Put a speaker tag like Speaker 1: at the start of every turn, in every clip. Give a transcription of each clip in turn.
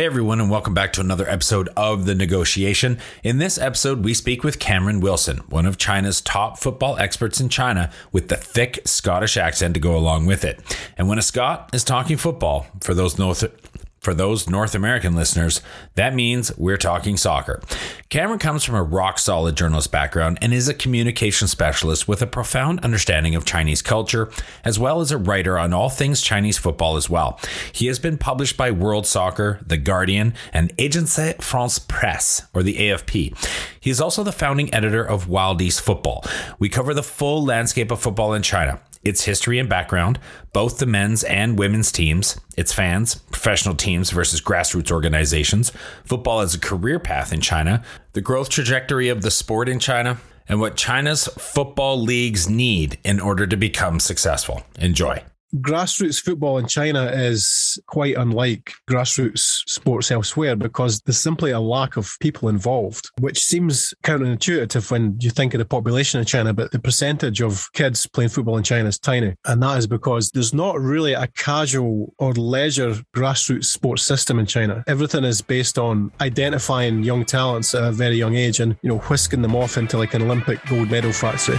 Speaker 1: Hey everyone, and welcome back to another episode of The Negotiation. In this episode, we speak with Cameron Wilson, one of China's top football experts in China, with the thick Scottish accent to go along with it. And when a Scot is talking football, for those North for those North American listeners, that means we're talking soccer. Cameron comes from a rock solid journalist background and is a communication specialist with a profound understanding of Chinese culture, as well as a writer on all things Chinese football as well. He has been published by World Soccer, The Guardian, and Agence France Presse, or the AFP. He is also the founding editor of Wild East Football. We cover the full landscape of football in China its history and background, both the men's and women's teams, its fans, professional teams versus grassroots organizations, football as a career path in China, the growth trajectory of the sport in China, and what China's football leagues need in order to become successful. Enjoy
Speaker 2: grassroots football in China is quite unlike grassroots sports elsewhere because there's simply a lack of people involved, which seems counterintuitive when you think of the population in China, but the percentage of kids playing football in China is tiny. And that is because there's not really a casual or leisure grassroots sports system in China. Everything is based on identifying young talents at a very young age and, you know, whisking them off into like an Olympic gold medal factory.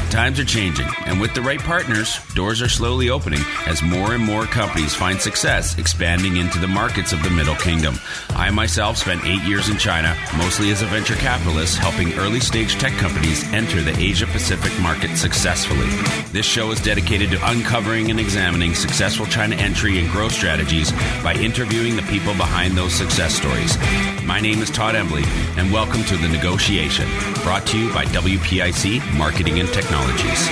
Speaker 1: Times are changing, and with the right partners, doors are slowly opening as more and more companies find success expanding into the markets of the Middle Kingdom. I myself spent eight years in China, mostly as a venture capitalist, helping early stage tech companies enter the Asia Pacific market successfully. This show is dedicated to uncovering and examining successful China entry and growth strategies by interviewing the people behind those success stories. My name is Todd Embley, and welcome to The Negotiation, brought to you by WPIC Marketing and Technologies.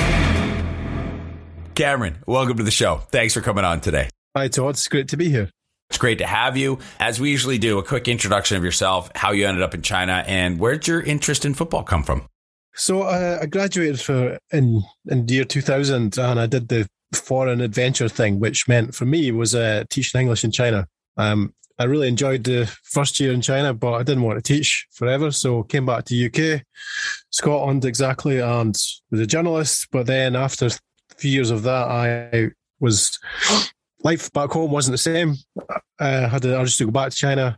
Speaker 1: Cameron, welcome to the show. Thanks for coming on today.
Speaker 2: Hi, Todd. It's great to be here.
Speaker 1: It's great to have you. As we usually do, a quick introduction of yourself, how you ended up in China, and where'd your interest in football come from?
Speaker 2: So uh, I graduated for in in the year 2000, and I did the foreign adventure thing, which meant for me was uh, teaching English in China. Um, I really enjoyed the first year in China, but I didn't want to teach forever, so came back to UK, Scotland exactly, and was a journalist. But then after few years of that, I was life back home wasn't the same. I had urge to go back to China.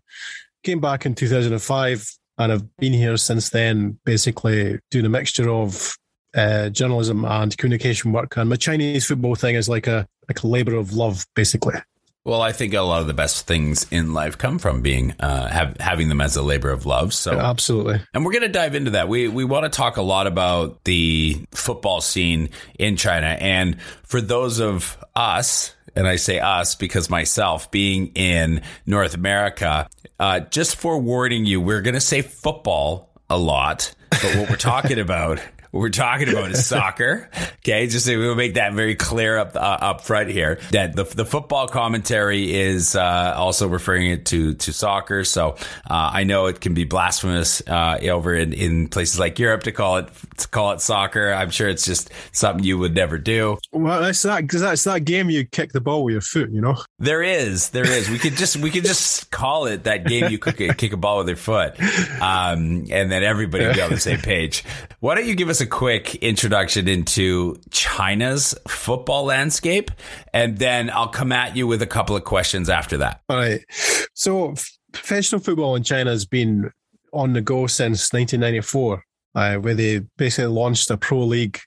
Speaker 2: Came back in 2005 and I've been here since then, basically doing a mixture of uh, journalism and communication work. And my Chinese football thing is like a like a labor of love, basically.
Speaker 1: Well, I think a lot of the best things in life come from being uh, have, having them as a labor of love. So
Speaker 2: absolutely,
Speaker 1: and we're going to dive into that. We we want to talk a lot about the football scene in China, and for those of us and I say us because myself being in North America, uh, just for warning you, we're going to say football a lot, but what we're talking about what we're talking about is soccer. Okay, just so we'll make that very clear up uh, up front here. That the, the football commentary is uh, also referring it to to soccer. So uh, I know it can be blasphemous uh, over in, in places like Europe to call it to call it soccer. I'm sure it's just something you would never do.
Speaker 2: Well, that's that because that's that game you kick the ball with your foot. You know,
Speaker 1: there is, there is. We could just we could just call it that game you kick, kick a ball with your foot, um, and then everybody would be on the same page. Why don't you give us a quick introduction into China's football landscape, and then I'll come at you with a couple of questions after that.
Speaker 2: All right. So, professional football in China has been on the go since 1994, uh, where they basically launched a pro league.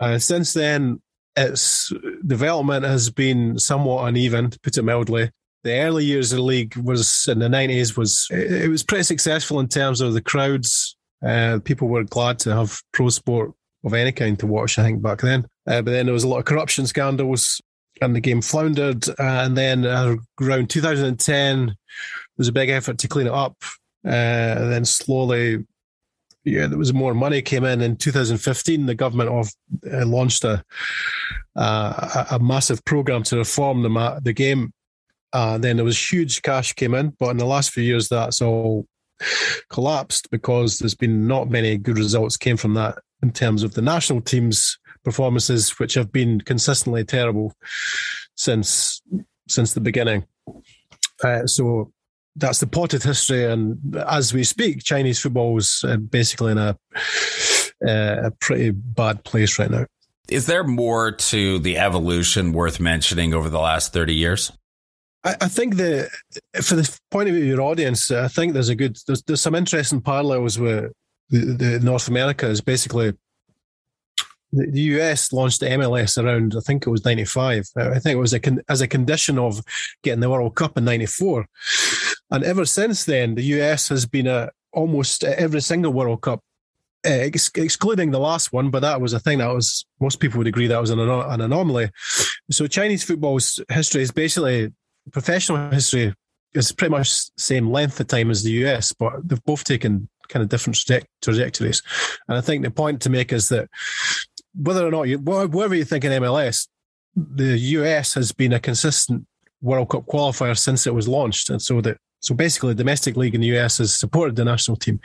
Speaker 2: Uh, since then, its development has been somewhat uneven, to put it mildly. The early years of the league was in the 90s was it was pretty successful in terms of the crowds uh, people were glad to have pro sport of any kind to watch, I think, back then. Uh, but then there was a lot of corruption scandals and the game floundered. Uh, and then uh, around 2010, there was a big effort to clean it up. Uh, and then slowly, yeah, there was more money came in. In 2015, the government of uh, launched a, a, massive program to reform the ma- the game. And then there was huge cash came in, but in the last few years, that's all collapsed because there's been not many good results came from that in terms of the national teams performances, which have been consistently terrible since since the beginning. Uh, so that's the potted history, and as we speak, Chinese football is uh, basically in a uh, a pretty bad place right now.
Speaker 1: Is there more to the evolution worth mentioning over the last thirty years?
Speaker 2: I, think the for the point of view of your audience, I think there's a good there's, there's some interesting parallels with the, the North America. Is basically the, US launched the MLS around I think it was '95. Uh, I think it was a con, as a condition of getting the World Cup in '94, and ever since then, the US has been a almost every single World Cup uh, Ex- excluding the last one, but that was a thing that was most people would agree that was an, an anomaly. So Chinese football's history is basically professional history is pretty much same length of time as the US, but they've both taken kind of different trajectories. And I think the point to make is that whether or not you, whatever you think in MLS, the US has been a consistent World Cup qualifier since it was launched, and so that so basically, the domestic league in the US has supported the national team,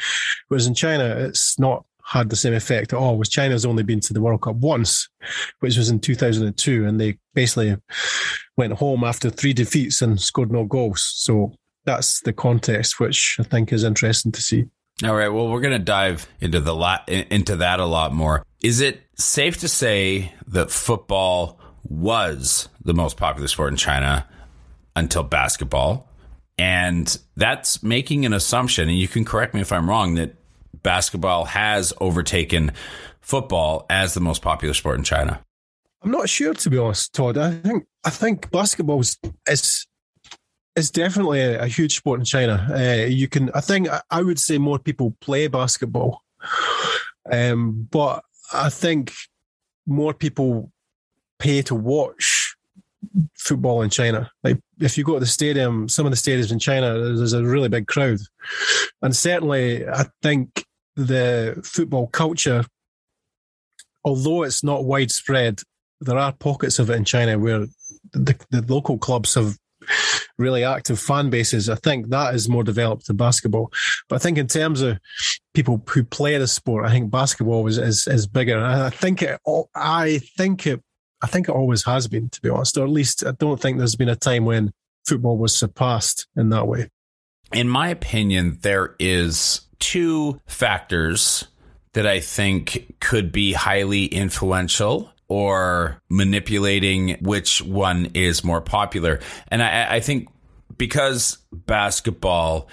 Speaker 2: whereas in China, it's not had the same effect at all. Was China's only been to the World Cup once, which was in 2002, and they basically went home after three defeats and scored no goals. So that's the context, which I think is interesting to see.
Speaker 1: All right. Well, we're going to dive into the lot into that a lot more. Is it safe to say that football was the most popular sport in China until basketball? And that's making an assumption, and you can correct me if I'm wrong, that basketball has overtaken football as the most popular sport in China?
Speaker 2: I'm not sure to be honest, Todd. I think I think basketball is is, is definitely a, a, huge sport in China. Uh, you can, I think, I would say more people play basketball, um, but I think more people pay to watch football in China. Like if you go to the stadium, some of the stadiums in China, there's a really big crowd, and certainly I think the football culture, although it's not widespread, there are pockets of it in China where the, the local clubs have really active fan bases. I think that is more developed than basketball. But I think in terms of people who play the sport, I think basketball is is, is bigger. I think it. I think it. I think it always has been, to be honest. Or at least I don't think there's been a time when football was surpassed in that way.
Speaker 1: In my opinion, there is two factors that I think could be highly influential or manipulating which one is more popular. And I, I think because basketball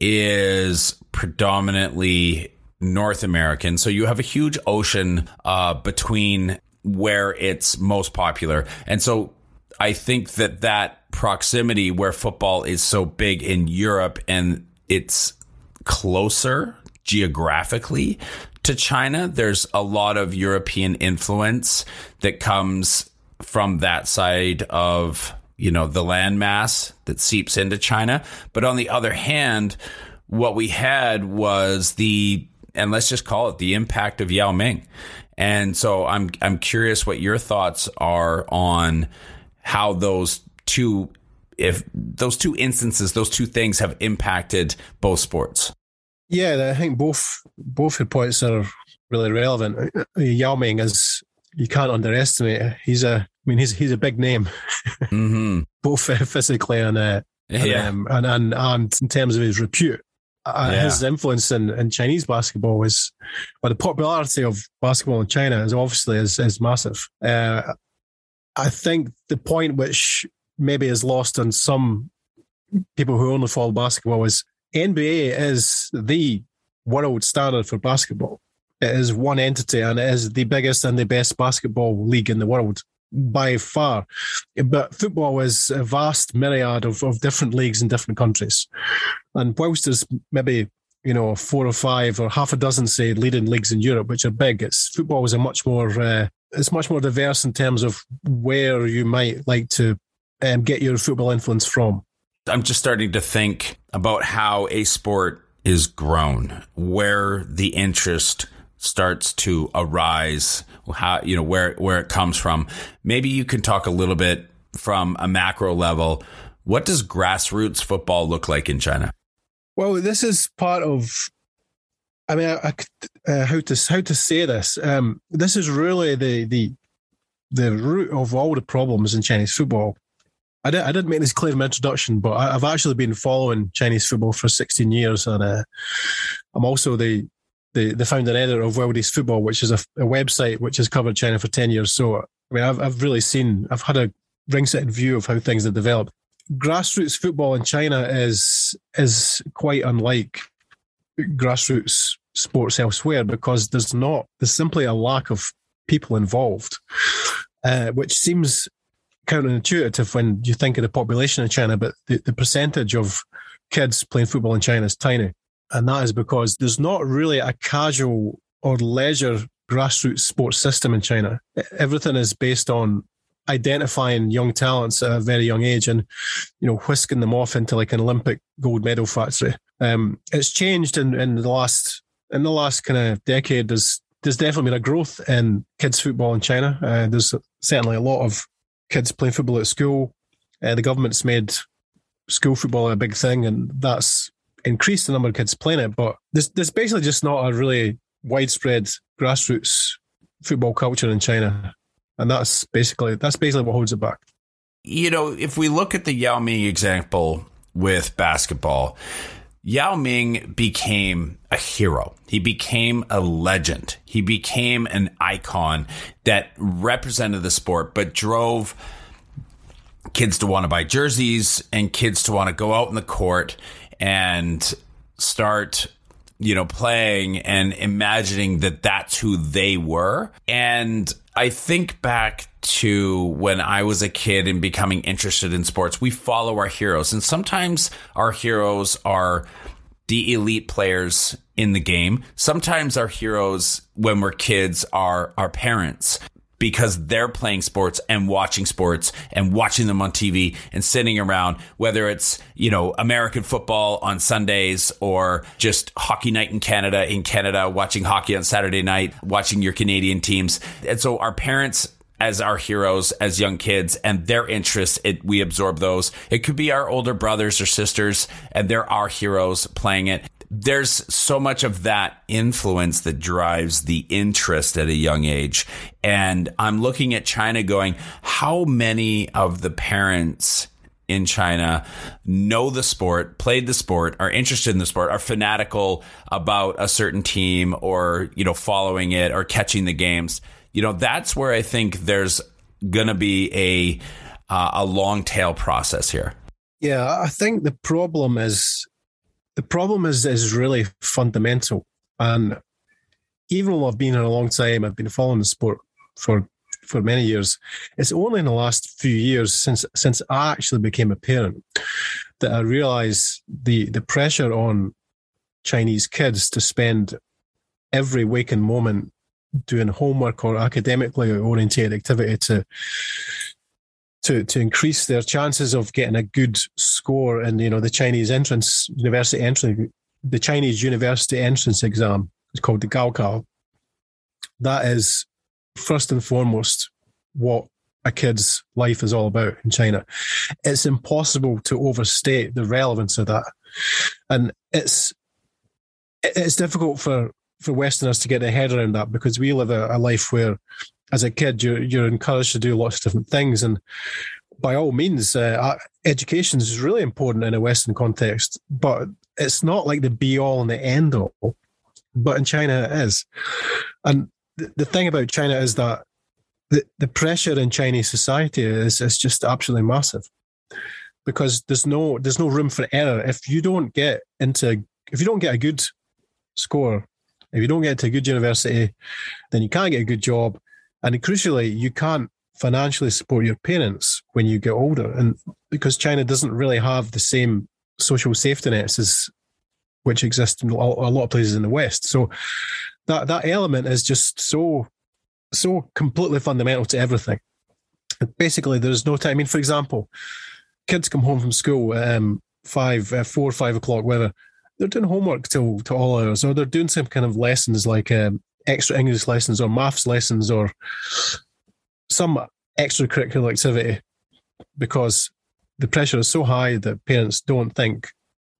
Speaker 1: is predominantly North American, so you have a huge ocean uh, between where it's most popular. And so I think that that proximity where football is so big in Europe and it's closer geographically to China. There's a lot of European influence that comes from that side of, you know, the landmass that seeps into China. But on the other hand, what we had was the and let's just call it the impact of Yao Ming. And so I'm I'm curious what your thoughts are on how those two if those two instances, those two things have impacted both sports.
Speaker 2: Yeah, I think both both your points are really relevant. Yao Ming is you can't underestimate. He's a, I mean, he's he's a big name, mm-hmm. both physically and, uh, yeah. Um, and, and and in terms of his repute. Uh, yeah. His influence in, in Chinese basketball is, well, the popularity of basketball in China is obviously is, is massive. Uh, I think the point which maybe is lost on some people who only follow basketball is NBA is the world standard for basketball. It is one entity and it is the biggest and the best basketball league in the world by far. But football is a vast myriad of, of different leagues in different countries. And whilst there's maybe, you know, four or five or half a dozen, say, leading leagues in Europe, which are big, it's football is a much more, uh, it's much more diverse in terms of where you might like to um, get your football influence from.
Speaker 1: I'm just starting to think about how a sport is grown, where the interest starts to arise, how you know where where it comes from. Maybe you can talk a little bit from a macro level. What does grassroots football look like in China?
Speaker 2: Well, this is part of I mean, I, I, uh, how to how to say this? Um, this is really the the the root of all the problems in Chinese football. I did didn't make this clear in my introduction, but I, have actually been following Chinese football for 16 years, and uh, I'm also the the the founder editor of Wild East Football, which is a, a, website which has covered China for 10 years. So I mean, I've I've really seen, I've had a ring set view of how things have developed. Grassroots football in China is is quite unlike grassroots sports elsewhere because there's not there's simply a lack of people involved, uh, which seems counterintuitive when you think of the population in China, but the, the percentage of kids playing football in China is tiny. And that is because there's not really a casual or leisure grassroots sports system in China. Everything is based on identifying young talents at a very young age and you know whisking them off into like an Olympic gold medal factory. Um, it's changed in, in the last in the last kind of decade. There's there's definitely been a growth in kids football in China. Uh, there's certainly a lot of kids playing football at school. Uh, the government's made school football a big thing, and that's increased the number of kids playing it. But there's there's basically just not a really widespread grassroots football culture in China and that's basically that's basically what holds it back.
Speaker 1: You know, if we look at the Yao Ming example with basketball, Yao Ming became a hero. He became a legend. He became an icon that represented the sport, but drove kids to want to buy jerseys and kids to want to go out in the court and start you know, playing and imagining that that's who they were. And I think back to when I was a kid and becoming interested in sports, we follow our heroes. And sometimes our heroes are the elite players in the game. Sometimes our heroes, when we're kids, are our parents because they're playing sports and watching sports and watching them on TV and sitting around, whether it's, you know, American football on Sundays or just hockey night in Canada, in Canada, watching hockey on Saturday night, watching your Canadian teams. And so our parents as our heroes as young kids and their interests it, we absorb those it could be our older brothers or sisters and they're our heroes playing it there's so much of that influence that drives the interest at a young age. And I'm looking at China going, how many of the parents in China know the sport, played the sport, are interested in the sport, are fanatical about a certain team or, you know, following it or catching the games. You know, that's where I think there's going to be a uh, a long tail process here.
Speaker 2: Yeah, I think the problem is the problem is is really fundamental. And even though I've been here a long time, I've been following the sport for for many years. It's only in the last few years since since I actually became a parent that I realised the the pressure on Chinese kids to spend every waking moment doing homework or academically oriented activity to to to increase their chances of getting a good score in you know the Chinese entrance university entrance the Chinese university entrance exam is called the Gaokao. That is first and foremost what a kid's life is all about in China. It's impossible to overstate the relevance of that, and it's it's difficult for for Westerners to get their head around that because we live a, a life where as a kid, you're, you're encouraged to do lots of different things. And by all means, uh, education is really important in a Western context, but it's not like the be all and the end all. But in China, it is. And the, the thing about China is that the, the pressure in Chinese society is, is just absolutely massive because there's no there's no room for error. If you don't get into if you don't get a good score, if you don't get to a good university, then you can't get a good job and crucially, you can't financially support your parents when you get older. And because China doesn't really have the same social safety nets as which exist in a lot of places in the West. So that that element is just so so completely fundamental to everything. Basically, there's no time. I mean, for example, kids come home from school um, five, uh, four, five o'clock, whether they're doing homework till to all hours, or they're doing some kind of lessons like um, extra English lessons or maths lessons or some extracurricular activity because the pressure is so high that parents don't think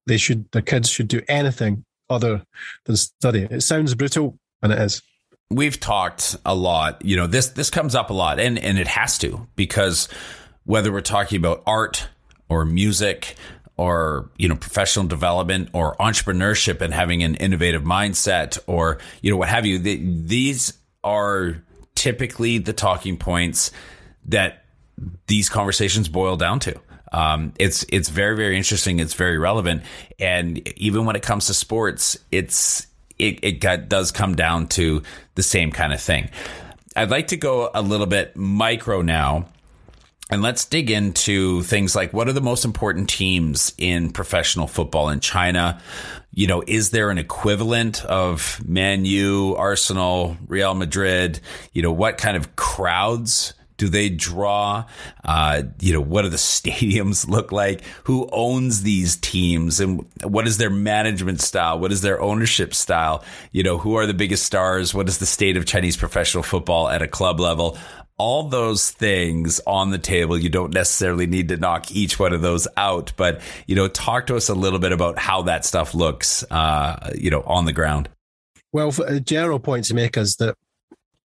Speaker 2: they should their kids should do anything other than study. It sounds brutal, and it is.
Speaker 1: We've talked a lot. You know, this this comes up a lot, and and it has to because whether we're talking about art or music or you know professional development or entrepreneurship and having an innovative mindset or you know what have you these are typically the talking points that these conversations boil down to um, it's it's very very interesting. It's very relevant, and even when it comes to sports, it's it it got, does come down to the same kind of thing. I'd like to go a little bit micro now. And let's dig into things like what are the most important teams in professional football in China? You know, is there an equivalent of Man U, Arsenal, Real Madrid? You know, what kind of crowds do they draw? Uh, you know, what do the stadiums look like? Who owns these teams? And what is their management style? What is their ownership style? You know, who are the biggest stars? What is the state of Chinese professional football at a club level? All those things on the table. You don't necessarily need to knock each one of those out, but you know, talk to us a little bit about how that stuff looks, uh, you know, on the ground.
Speaker 2: Well, a general point to make is that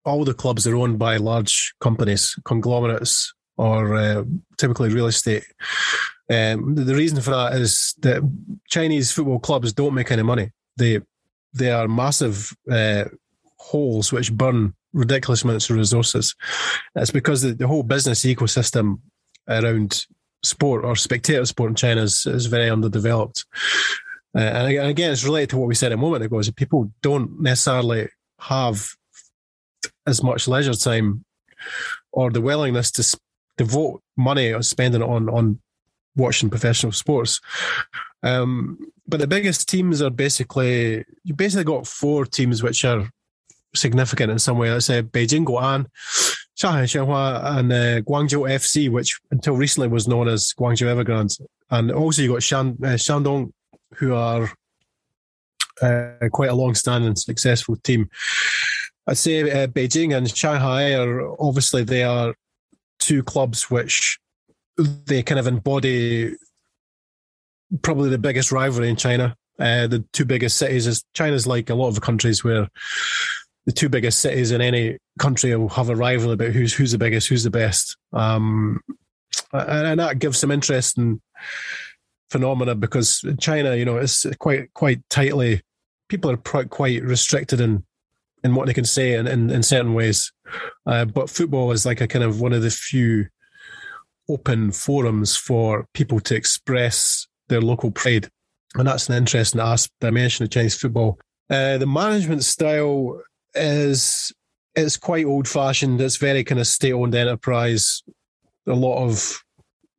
Speaker 2: all the clubs are owned by large companies, conglomerates, or uh, typically real estate. Um, the reason for that is that Chinese football clubs don't make any money. They they are massive uh, holes which burn ridiculous amounts of resources. It's because the, the whole business ecosystem around sport or spectator sport in China is, is very underdeveloped. Uh, and again, it's related to what we said a moment ago: is that people don't necessarily have as much leisure time or the willingness to devote money or spending it on on watching professional sports. Um, but the biggest teams are basically you basically got four teams which are significant in some way. Let's say Beijing Guoan, Shanghai Shenhua, and uh, Guangzhou FC, which until recently was known as Guangzhou Evergrande. And also you got Shan, uh, Shandong, who are uh, quite a long-standing successful team. I'd say uh, Beijing and Shanghai are obviously they are two clubs which they kind of embody probably the biggest rivalry in China. Uh, the two biggest cities is China's like a lot of countries where the two biggest cities in any country will have a rival about who's who's the biggest, who's the best. Um, and, and that gives some interesting phenomena because China, you know, it's quite quite tightly. People are quite restricted in in what they can say in, in, in certain ways. Uh, but football is like a kind of one of the few open forums for people to express their local pride. And that's an interesting aspect, dimension of Chinese football. Uh, the management style is it's quite old fashioned. It's very kind of state owned enterprise. A lot of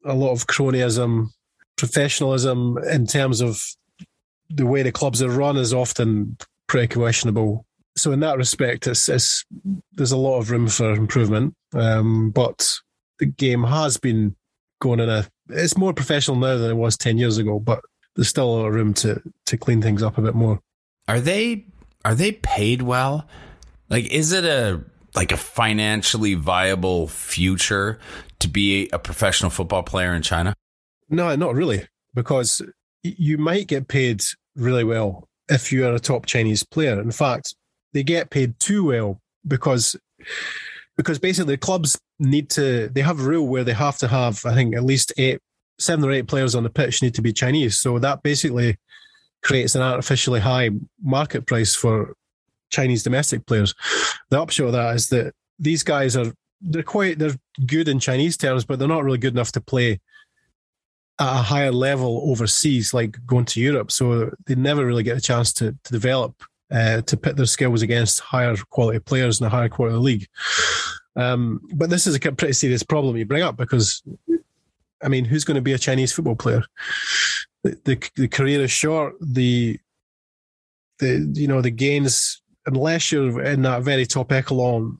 Speaker 2: a lot of cronyism, professionalism in terms of the way the clubs are run is often pretty questionable so in that respect, it's, it's there's a lot of room for improvement. Um, but the game has been going in a it's more professional now than it was ten years ago, but there's still a lot of room to to clean things up a bit more.
Speaker 1: Are they are they paid well? Like, is it a like a financially viable future to be a professional football player in China?
Speaker 2: No, not really, because you might get paid really well if you are a top Chinese player. In fact, they get paid too well because because basically clubs need to they have a rule where they have to have I think at least eight seven or eight players on the pitch need to be Chinese. So that basically creates an artificially high market price for Chinese domestic players. The upshot of that is that these guys are they're quite they're good in Chinese terms, but they're not really good enough to play at a higher level overseas, like going to Europe. So they never really get a chance to, to develop uh, to pit their skills against higher quality players in a higher quality league. Um, but this is a pretty serious problem you bring up because, I mean, who's going to be a Chinese football player? The, the, the career is short. The the you know the gains unless you're in that very top echelon,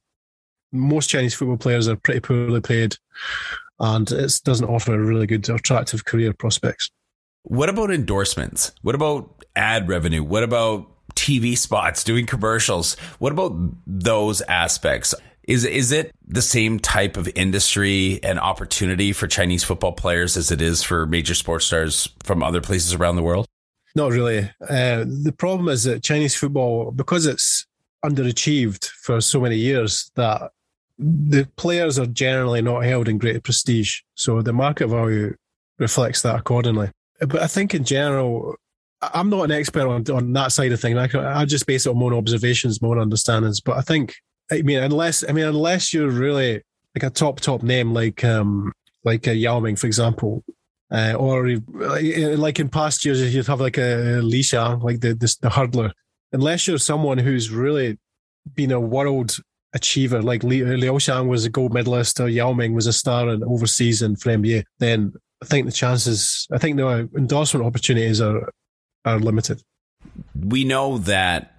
Speaker 2: most Chinese football players are pretty poorly paid, and it doesn't offer a really good, attractive career prospects.
Speaker 1: What about endorsements? What about ad revenue? What about TV spots, doing commercials. What about those aspects? Is is it the same type of industry and opportunity for Chinese football players as it is for major sports stars from other places around the world?
Speaker 2: Not really. Uh, the problem is that Chinese football, because it's underachieved for so many years, that the players are generally not held in great prestige. So the market value reflects that accordingly. But I think in general, I'm not an expert on, on that side of things. I, I just base it on my own observations, my own understandings. But I think, I mean, unless I mean, unless you're really like a top top name like um like a Yao Ming, for example, uh, or like in past years, you'd have like a Liu Xiang, like the, the the hurdler. Unless you're someone who's really been a world achiever, like Liu Xiang was a gold medalist, or Yao Ming was a star in overseas and NBA, then I think the chances, I think the endorsement opportunities are are limited.
Speaker 1: We know that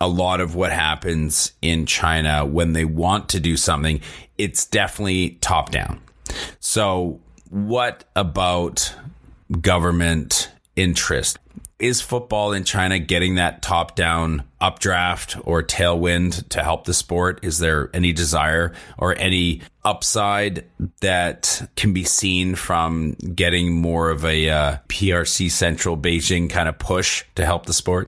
Speaker 1: a lot of what happens in China when they want to do something, it's definitely top down. So, what about government interest? Is football in China getting that top down updraft or tailwind to help the sport? Is there any desire or any upside that can be seen from getting more of a uh, PRC central Beijing kind of push to help the sport?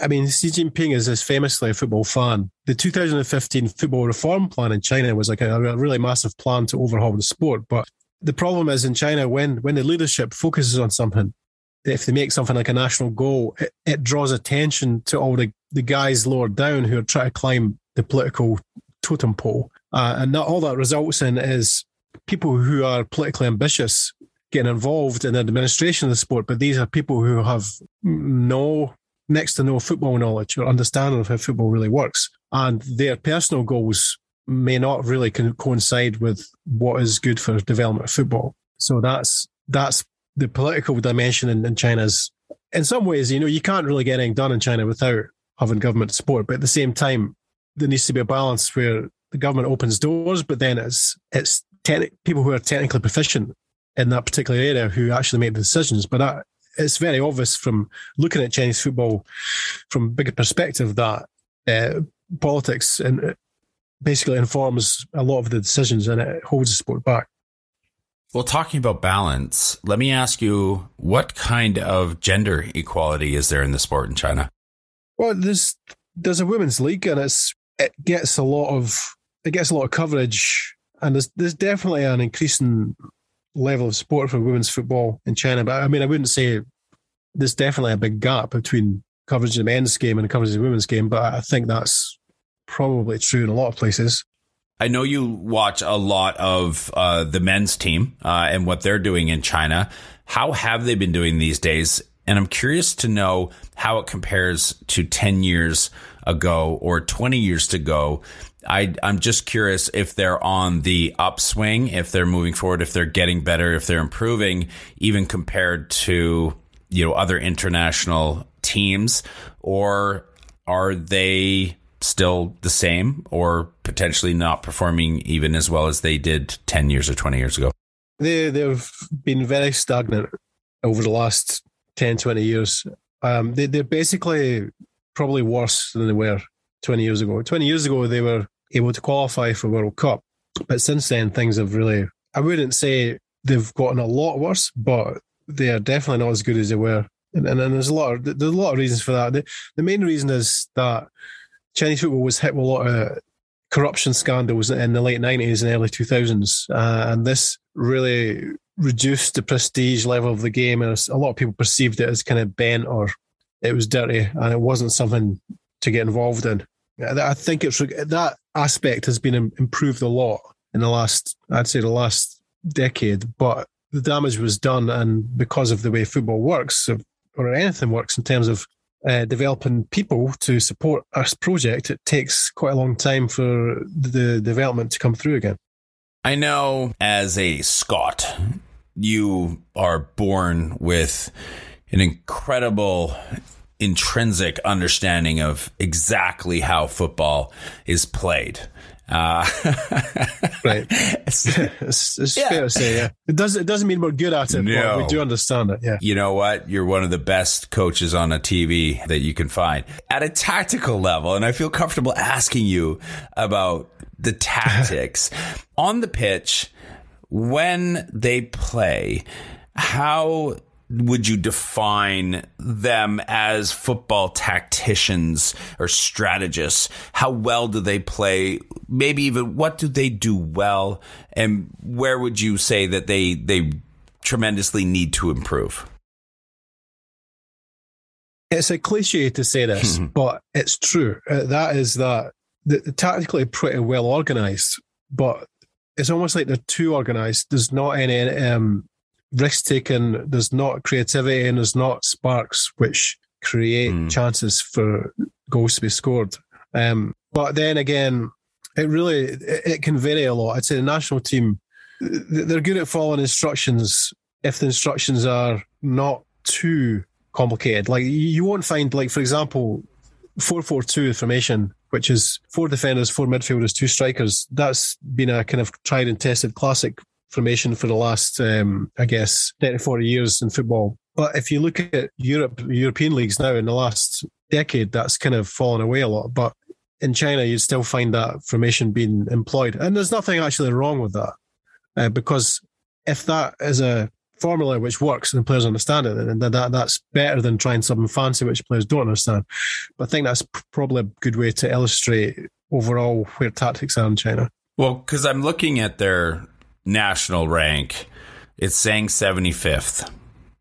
Speaker 2: I mean, Xi Jinping is, is famously a football fan. The 2015 football reform plan in China was like a, a really massive plan to overhaul the sport. But the problem is in China, when when the leadership focuses on something, if they make something like a national goal, it, it draws attention to all the, the guys lower down who are trying to climb the political totem pole. Uh, and that, all that results in is people who are politically ambitious getting involved in the administration of the sport, but these are people who have no next to no football knowledge or understanding of how football really works. And their personal goals may not really coincide with what is good for development of football. So that's that's the political dimension in, in China's. In some ways, you know, you can't really get anything done in China without having government support. But at the same time, there needs to be a balance where the government opens doors, but then it's it's te- people who are technically proficient in that particular area who actually make the decisions. But that, it's very obvious from looking at Chinese football from a bigger perspective that uh, politics and basically informs a lot of the decisions and it holds the sport back.
Speaker 1: Well, talking about balance, let me ask you what kind of gender equality is there in the sport in China?
Speaker 2: Well, there's there's a women's league and it's it gets a lot of it gets a lot of coverage and there's there's definitely an increasing level of support for women's football in China. But I mean I wouldn't say there's definitely a big gap between coverage of the men's game and coverage of the women's game, but I think that's probably true in a lot of places.
Speaker 1: I know you watch a lot of uh, the men's team uh, and what they're doing in China. How have they been doing these days? And I'm curious to know how it compares to 10 years ago or 20 years ago. I, I'm just curious if they're on the upswing, if they're moving forward, if they're getting better, if they're improving, even compared to you know other international teams, or are they still the same or potentially not performing even as well as they did 10 years or 20 years ago?
Speaker 2: They, they've been very stagnant over the last 10, 20 years. Um, they, they're basically probably worse than they were 20 years ago. 20 years ago, they were able to qualify for World Cup. But since then, things have really, I wouldn't say they've gotten a lot worse, but they are definitely not as good as they were. And, and, and there's a lot of, there's a lot of reasons for that. The, the main reason is that Chinese football was hit with a lot of corruption scandals in the late 90s and early 2000s. Uh, and this really reduced the prestige level of the game. And a lot of people perceived it as kind of bent or it was dirty and it wasn't something to get involved in. I think it's that aspect has been improved a lot in the last, I'd say, the last decade. But the damage was done, and because of the way football works, or anything works in terms of uh, developing people to support this project, it takes quite a long time for the development to come through again.
Speaker 1: I know as a Scot, you are born with an incredible intrinsic understanding of exactly how football is played. Uh,
Speaker 2: right. It's, it's, it's yeah. fair to say, yeah. It doesn't, it doesn't mean we're good at it, no. but we do understand it, yeah.
Speaker 1: You know what? You're one of the best coaches on a TV that you can find. At a tactical level, and I feel comfortable asking you about the tactics on the pitch when they play, how would you define them as football tacticians or strategists? How well do they play? Maybe even what do they do well? And where would you say that they, they tremendously need to improve?
Speaker 2: It's a cliche to say this, but it's true. Uh, that is that the, the tactically pretty well organized, but it's almost like they're too organized. There's not any um, risk taken. There's not creativity, and there's not sparks which create mm. chances for goals to be scored. Um, but then again, it really it, it, can vary a lot. I'd say the national team they're good at following instructions if the instructions are not too complicated. Like you won't find, like for example, four four two formation which is four defenders, four midfielders, two strikers. That's been a kind of tried and tested classic formation for the last, um, I guess, 30, 40 years in football. But if you look at Europe, European leagues now in the last decade, that's kind of fallen away a lot. But in China, you'd still find that formation being employed. And there's nothing actually wrong with that. Uh, because if that is a formula which works and players understand it, that, that that's better than trying something fancy which players don't understand. But I think that's probably a good way to illustrate overall where tactics are in China.
Speaker 1: Well, because I'm looking at their national rank, it's saying 75th.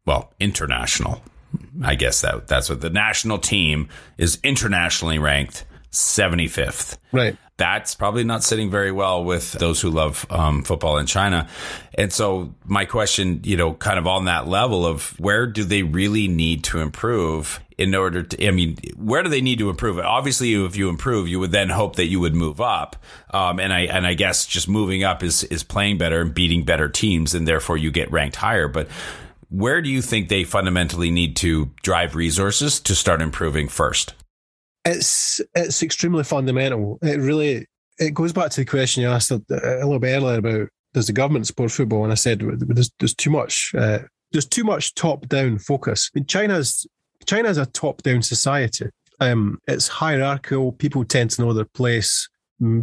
Speaker 1: Well, international. I guess that that's what the national team is internationally ranked 75th.
Speaker 2: Right
Speaker 1: that's probably not sitting very well with those who love um, football in China. And so, my question, you know, kind of on that level of where do they really need to improve in order to, I mean, where do they need to improve? Obviously, if you improve, you would then hope that you would move up. Um, and I, and I guess just moving up is, is playing better and beating better teams, and therefore you get ranked higher. But where do you think they fundamentally need to drive resources to start improving first?
Speaker 2: It's it's extremely fundamental. It really it goes back to the question you asked a, little bit earlier about does the government support football? And I said there's, there's too much uh, there's too much top down focus. I mean, China's China's a top down society. Um, it's hierarchical. People tend to know their place.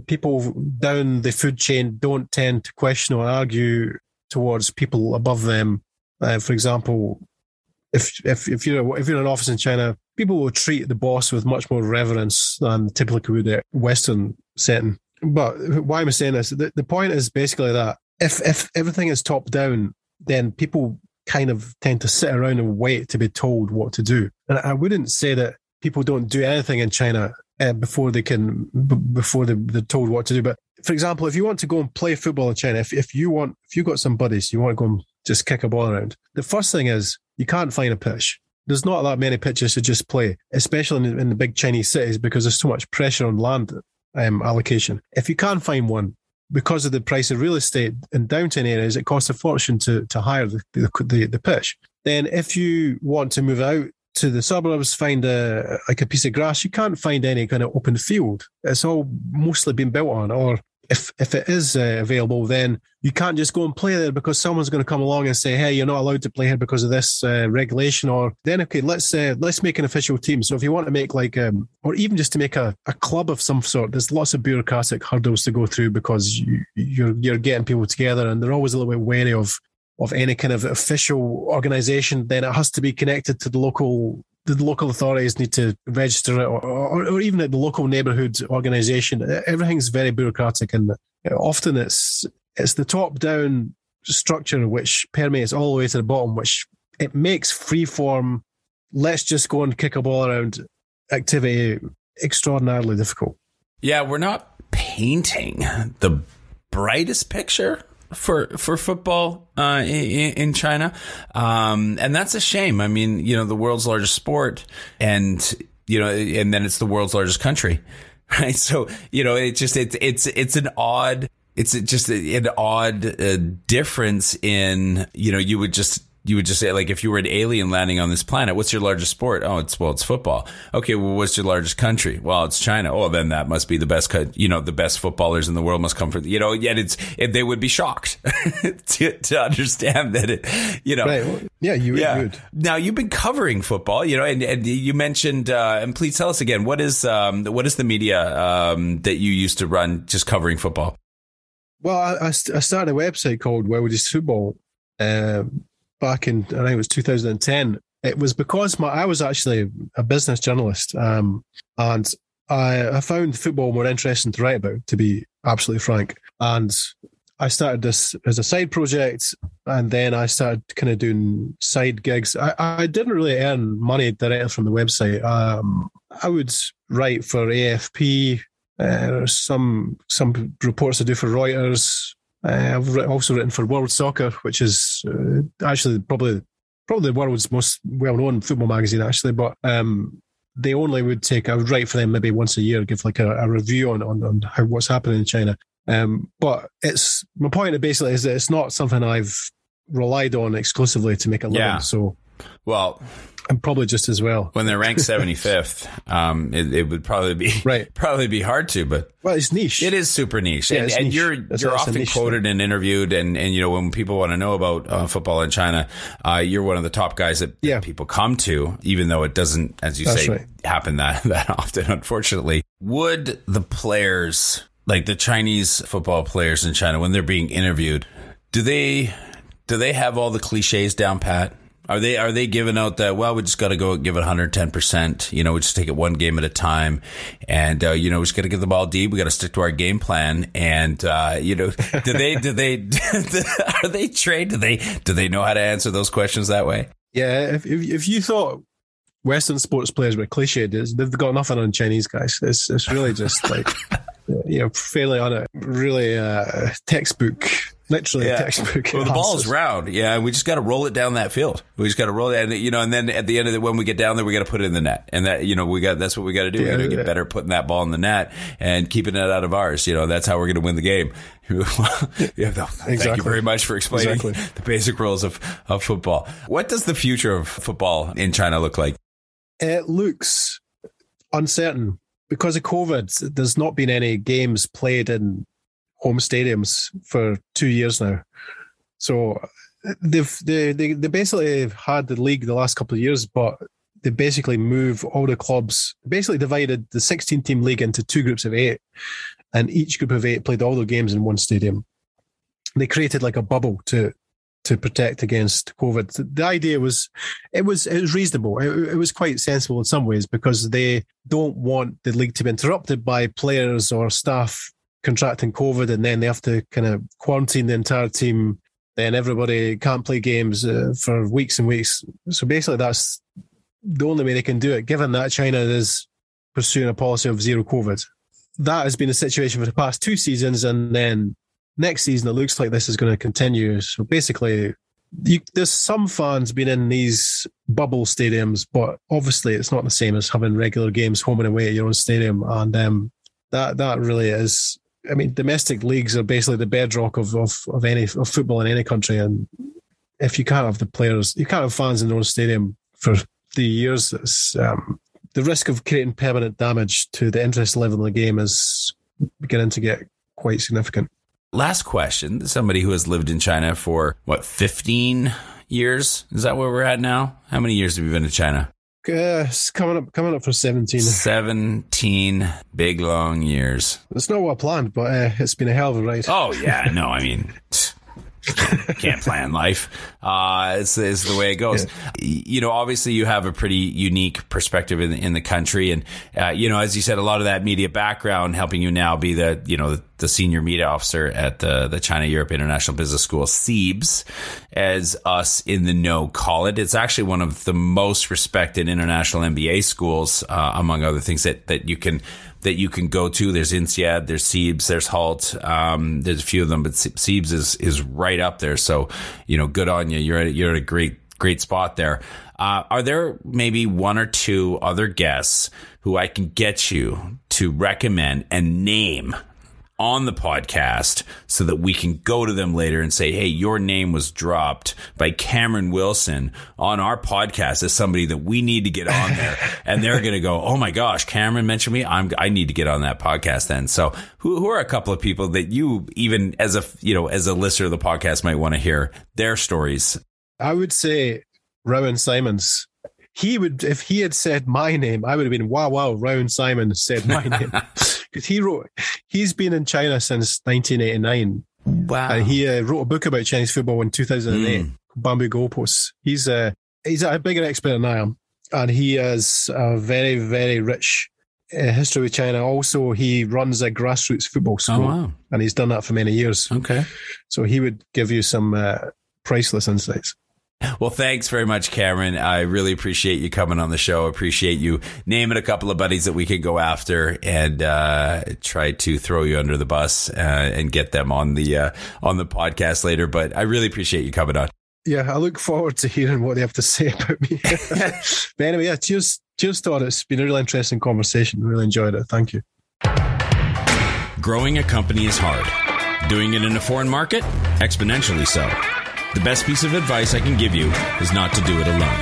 Speaker 2: People down the food chain don't tend to question or argue towards people above them. Uh, for example, if if if you're if you're in an office in China, people will treat the boss with much more reverence than typically would a Western setting. But why am I saying this? The, the point is basically that if if everything is top down, then people kind of tend to sit around and wait to be told what to do. And I wouldn't say that people don't do anything in China uh, before they can b- before they, they're told what to do. But for example, if you want to go and play football in China, if if you want if you got some buddies, you want to go and just kick a ball around. The first thing is you can't find a pitch. There's not that many pitches to just play, especially in, in the big Chinese cities because there's so much pressure on land um, allocation. If you can't find one, because of the price of real estate in downtown areas, it costs a fortune to to hire the the, the, the pitch. Then, if you want to move out to the suburbs, find a like a piece of grass, you can't find any kind of open field. It's all mostly been built on, or if if it is uh, available, then you can't just go and play there because someone's going to come along and say, "Hey, you're not allowed to play here because of this uh, regulation." Or then, okay, let's uh, let's make an official team. So if you want to make like, um, or even just to make a, a club of some sort, there's lots of bureaucratic hurdles to go through because you, you're you're getting people together, and they're always a little bit wary of of any kind of official organization. Then it has to be connected to the local the local authorities need to register it, or, or, or even at the local neighbourhood organisation. Everything's very bureaucratic, and often it's it's the top down structure which permeates all the way to the bottom, which it makes free form. Let's just go and kick a ball around activity extraordinarily difficult.
Speaker 1: Yeah, we're not painting the brightest picture for for football uh, in, in, China, um, and that's a shame. I mean, you know, the world's largest sport, and you know, and then it's the world's largest country, right? So you know, it's just it's it's it's an odd. It's just an odd uh, difference in you know you would just you would just say like if you were an alien landing on this planet what's your largest sport? Oh it's well it's football. Okay well what's your largest country? Well it's china. Oh then that must be the best you know the best footballers in the world must come from you know yet it's it, they would be shocked to, to understand that it you know.
Speaker 2: Right. yeah you yeah. would.
Speaker 1: Now you've been covering football you know and, and you mentioned uh, and please tell us again what is um, what is the media um, that you used to run just covering football?
Speaker 2: Well I, I started a website called Wild East Football um, back in I think it was 2010. It was because my I was actually a business journalist, um, and I, I found football more interesting to write about, to be absolutely frank. And I started this as a side project, and then I started kind of doing side gigs. I, I didn't really earn money directly from the website. Um, I would write for AFP, uh, some some reports I do for Reuters. Uh, I've also written for World Soccer, which is uh, actually probably probably the world's most well known football magazine, actually. But um, they only would take I would write for them maybe once a year, give like a, a review on, on on how what's happening in China. Um, but it's my point basically is that it's not something I've relied on exclusively to make a living.
Speaker 1: Yeah.
Speaker 2: So
Speaker 1: Well,
Speaker 2: I'm probably just as well.
Speaker 1: when they're ranked 75th, um, it, it would probably be
Speaker 2: Right.
Speaker 1: probably be hard to, but
Speaker 2: Well, it's niche.
Speaker 1: It is super niche,
Speaker 2: Yeah,
Speaker 1: and, and
Speaker 2: niche.
Speaker 1: you're
Speaker 2: That's-
Speaker 1: you're often quoted and interviewed, and and you know when people want to know about uh, football in China, uh, you're one of the top guys that, that people come to, even though it doesn't, as you
Speaker 2: That's
Speaker 1: say,
Speaker 2: right.
Speaker 1: happen that that often. Unfortunately, would the players like the Chinese football players in China when they're being interviewed, do they do they have all the cliches down pat? Are they are they giving out that well we just got to go give it 110 percent you know we just take it one game at a time. And uh, you know we just got to give the ball deep we got to stick to our game plan. And uh, you know do they do they are they trained? Do they do they know how to answer those questions that way?
Speaker 2: Yeah, if, if if you thought Western sports players were cliched, it's- they've got nothing on Chinese guys. It's it's really just like you know fairly on it, really uh, textbook, literally
Speaker 1: Yeah.
Speaker 2: textbook.
Speaker 1: well the ball is round. Yeah we just got to roll it down that field. We just got to roll it and you know and then at the end of it, when we get down there we got to put it in the net. And that you know we got that's what we got to do we got to get better at putting that ball in the net and keeping it out of ours. You know that's how we're going to win the game. Yeah, no, thank you very much for explaining
Speaker 2: Exactly.
Speaker 1: the basic rules of, of football. What does the future of football in china look like?
Speaker 2: It looks uncertain. Because of COVID. There's not been any games played in home stadiums for two years now. So they've they they, they basically had the league the last couple of years, but they basically move all the clubs basically divided the 16 team league into two groups of eight, and each group of eight played all their games in one stadium. They created like a bubble to to protect against COVID. The idea was it was it was reasonable. It, it was quite sensible in some ways because they don't want the league to be interrupted by players or staff contracting COVID, and then they have to kind of quarantine the entire team. Then everybody can't play games uh, for weeks and weeks. So basically, that's the only way they can do it. Given that China is pursuing a policy of zero COVID, that has been the situation for the past two seasons, and then next season it looks like this is going to continue. So basically, you, there's some fans been in these bubble stadiums, but obviously it's not the same as having regular games home and away at your own stadium, and um, that that really is. I mean, domestic leagues are basically the bedrock of of, of any of football in any country, and if you can't have the players, you can't have fans in their own stadium for three years. Um, the risk of creating permanent damage to the interest level in the game is beginning to get quite significant.
Speaker 1: last question somebody who has lived in china for what 15 years is that where we're at now how many years have you been to china
Speaker 2: Uh, it's coming up, coming up for seventeen.
Speaker 1: 17 big long years
Speaker 2: It's not what I planned, but uh, it's been a hell of a ride.
Speaker 1: Oh yeah, no, I mean, can't plan life. Uh, it's, it's the way it goes. Y- You know, obviously you have a pretty unique perspective in the, in the country, and uh, you know, as you said, a lot of that media background helping you now be the you know the senior media officer at the the China Europe International Business School, CEIBS, as us in the know call it. It's actually one of the most respected international MBA schools, uh, among other things that that you can that you can go to. There's INSEAD, there's CEIBS, there's Hult. Um, there's a few of them, but Sie- CEIBS is is right up there. So you know, good on you. You're at, you're at a great great spot there. Uh, are there maybe one or two other guests who I can get you to recommend and name on the podcast so that we can go to them later and say, Hey, your name was dropped by Cameron Wilson on our podcast as somebody that we need to get on there. and they're going to go, Oh my gosh, Cameron mentioned me. I'm, I need to get on that podcast then. So who, who are a couple of people that you even as a, you know, as a listener of the podcast might want to hear their stories?
Speaker 2: I would say Rowan Simons. He would, if he had said my name, I would have been wow, wow. Rowan Simon said my name because he wrote. He's been in China since 1989.
Speaker 1: Wow.
Speaker 2: Uh, he uh, wrote a book about Chinese football in 2008. bamboo goalposts. He's a he's a bigger expert than I am, and he has a very very rich uh, history with China. Also, he runs a grassroots football school,
Speaker 1: Oh, wow.
Speaker 2: and he's done that for many years.
Speaker 1: Okay.
Speaker 2: So he would give you some uh, priceless insights.
Speaker 1: Well, thanks very much, Cameron. I really appreciate you coming on the show. Appreciate you naming a couple of buddies that we could go after and uh, try to throw you under the bus uh, and get them on the uh, on the podcast later. But I really appreciate you coming on.
Speaker 2: Yeah, I look forward to hearing what they have to say about me. but anyway, yeah, cheers, cheers, Todd. It's been a really interesting conversation. Really enjoyed it. Thank you.
Speaker 1: Growing a company is hard. Doing it in a foreign market, exponentially so. The best piece of advice I can give you is not to do it alone.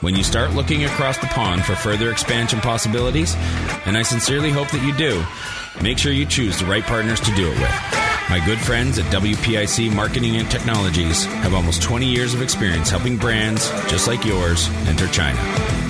Speaker 1: When you start looking across the pond for further expansion possibilities, and I sincerely hope that you do, make sure you choose the right partners to do it with. My good friends at WPIC Marketing and Technologies have almost 20 years of experience helping brands just like yours enter China.